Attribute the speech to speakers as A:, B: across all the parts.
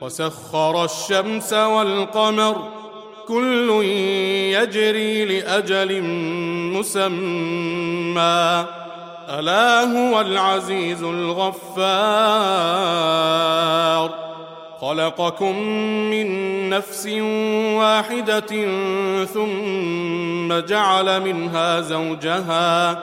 A: وسخر الشمس والقمر كل يجري لأجل مسمى. ألا هو العزيز الغفار. خلقكم من نفس واحدة ثم جعل منها زوجها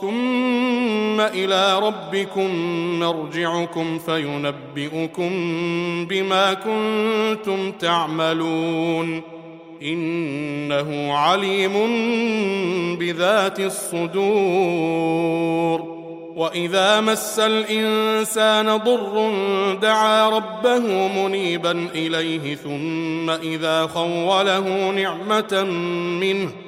A: ثم إلى ربكم مرجعكم فينبئكم بما كنتم تعملون. إنه عليم بذات الصدور. وإذا مس الإنسان ضر دعا ربه منيبا إليه ثم إذا خوله نعمة منه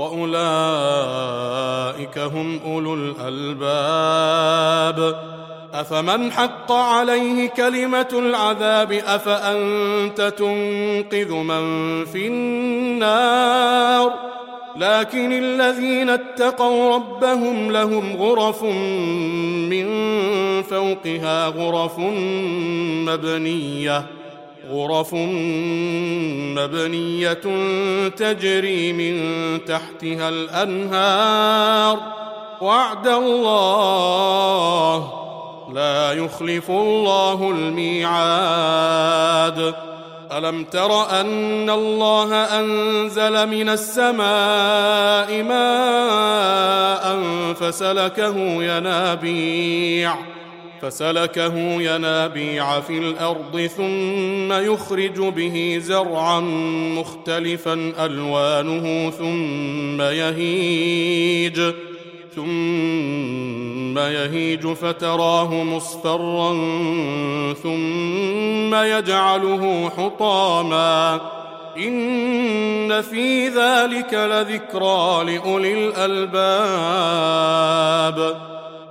A: وأولئك هم أولو الألباب. أفمن حق عليه كلمة العذاب أفأنت تنقذ من في النار؟ لكن الذين اتقوا ربهم لهم غرف من فوقها غرف مبنية. غرف مبنيه تجري من تحتها الانهار وعد الله لا يخلف الله الميعاد الم تر ان الله انزل من السماء ماء فسلكه ينابيع فسلكه ينابيع في الأرض ثم يخرج به زرعا مختلفا ألوانه ثم يهيج ثم يهيج فتراه مصفرا ثم يجعله حطاما. إن في ذلك لذكرى لأولي الألباب.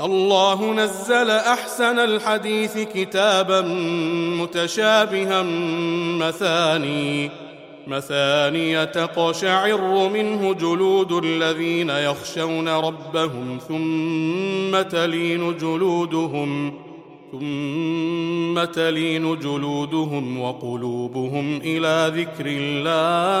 A: الله نزل أحسن الحديث كتابا متشابها مثاني مثاني تقشعر منه جلود الذين يخشون ربهم ثم تلين جلودهم ثم تلين جلودهم وقلوبهم إلى ذكر الله.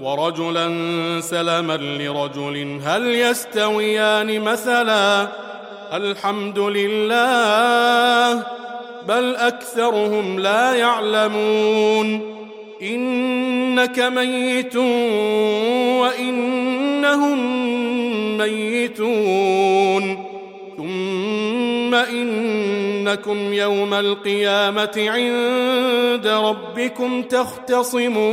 A: ورجلا سلما لرجل هل يستويان مثلا؟ الحمد لله بل أكثرهم لا يعلمون. إنك ميت وإنهم ميتون. ثم إنكم يوم القيامة عند ربكم تختصمون.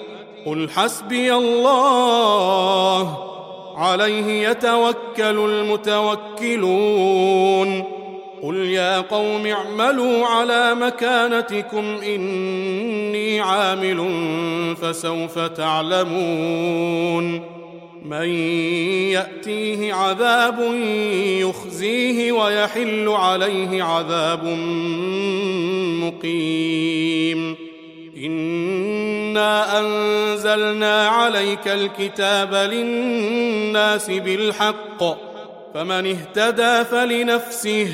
A: قل حسبي الله عليه يتوكل المتوكلون قل يا قوم اعملوا على مكانتكم إني عامل فسوف تعلمون من يأتيه عذاب يخزيه ويحل عليه عذاب مقيم إنا أنزلنا عليك الكتاب للناس بالحق فمن اهتدى فلنفسه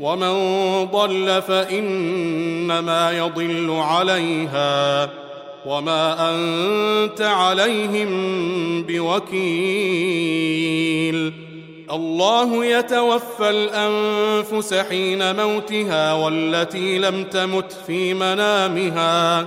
A: ومن ضل فإنما يضل عليها وما أنت عليهم بوكيل. الله يتوفى الأنفس حين موتها والتي لم تمت في منامها.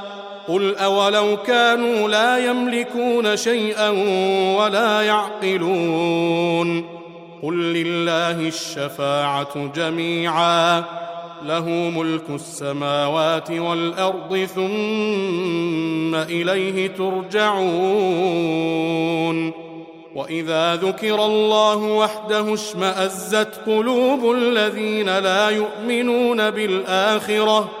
A: قل أولو كانوا لا يملكون شيئا ولا يعقلون قل لله الشفاعة جميعا له ملك السماوات والأرض ثم إليه ترجعون وإذا ذكر الله وحده اشمأزت قلوب الذين لا يؤمنون بالآخرة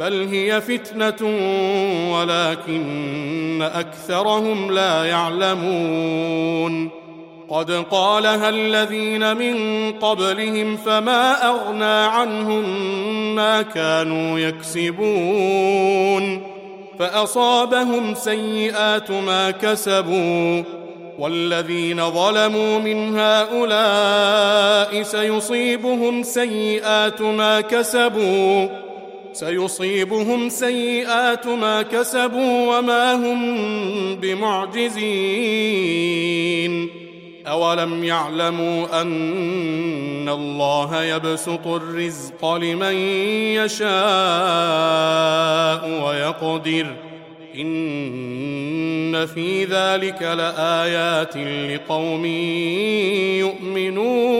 A: بل هي فتنة ولكن أكثرهم لا يعلمون. قد قالها الذين من قبلهم فما أغنى عنهم ما كانوا يكسبون. فأصابهم سيئات ما كسبوا. والذين ظلموا من هؤلاء سيصيبهم سيئات ما كسبوا. سيصيبهم سيئات ما كسبوا وما هم بمعجزين. أولم يعلموا أن الله يبسط الرزق لمن يشاء ويقدر. إن في ذلك لآيات لقوم يؤمنون.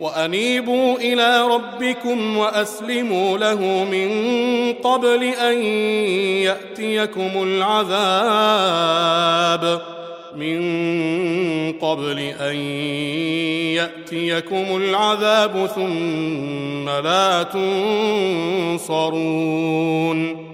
A: وأنيبوا إلى ربكم وأسلموا له من قبل أن يأتيكم العذاب. من قبل أن يأتيكم العذاب ثم لا تنصرون.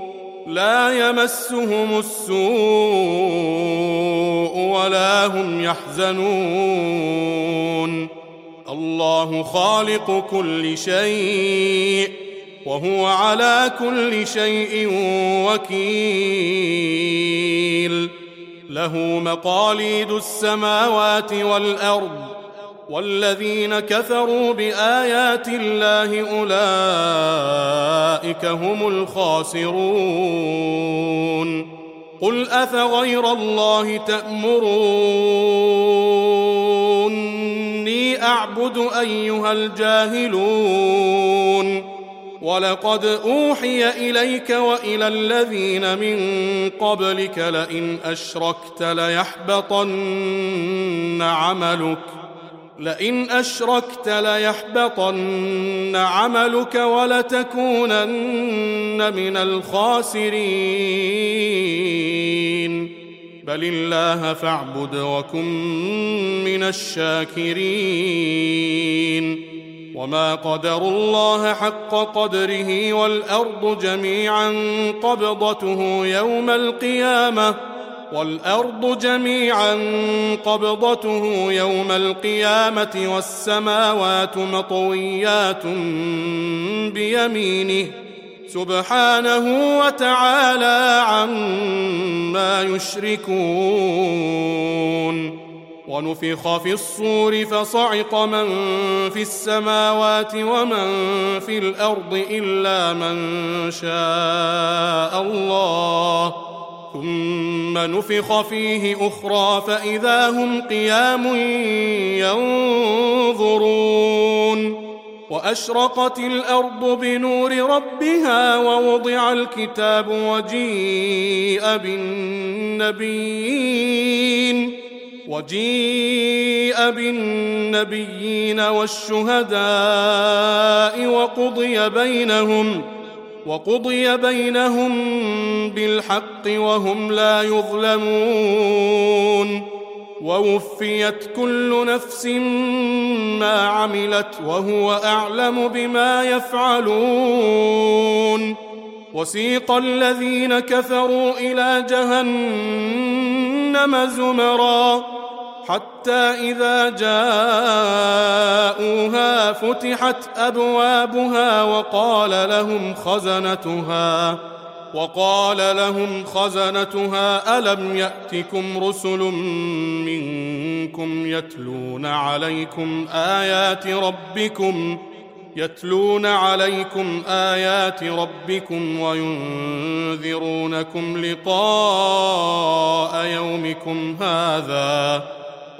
A: لا يمسهم السوء ولا هم يحزنون. الله خالق كل شيء وهو على كل شيء وكيل. له مقاليد السماوات والأرض والذين كفروا بآيات الله أولئك هم الخاسرون. قل أفغير الله تأمروني أعبد أيها الجاهلون. ولقد أوحي إليك وإلى الذين من قبلك لئن أشركت ليحبطن عملك. لئن أشركت ليحبطن عملك ولتكونن من الخاسرين. بل الله فاعبد وكن من الشاكرين. وما قدروا الله حق قدره والأرض جميعا قبضته يوم القيامة. والأرض جميعا قبضته يوم القيامة والسماوات مطويات بيمينه سبحانه وتعالى عما يشركون. ونفخ في الصور فصعق من في السماوات ومن في الأرض إلا من شاء الله. ثم نفخ فيه أخرى فإذا هم قيام ينظرون وأشرقت الأرض بنور ربها ووضع الكتاب وجيء بالنبيين وجيء بالنبيين والشهداء وقضي بينهم وقضي بينهم بالحق وهم لا يظلمون ووفيت كل نفس ما عملت وهو أعلم بما يفعلون وسيق الذين كفروا إلى جهنم زمرًا حتى إذا جاءوها فتحت أبوابها وقال لهم خزنتها وقال لهم خزنتها ألم يأتكم رسل منكم يتلون عليكم آيات ربكم يتلون عليكم آيات ربكم وينذرونكم لقاء يومكم هذا؟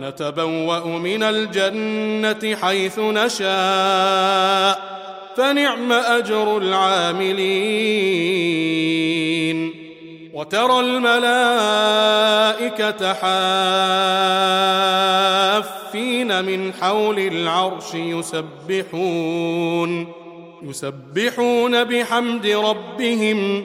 A: نتبوأ من الجنة حيث نشاء فنعم أجر العاملين. وترى الملائكة حافين من حول العرش يسبحون يسبحون بحمد ربهم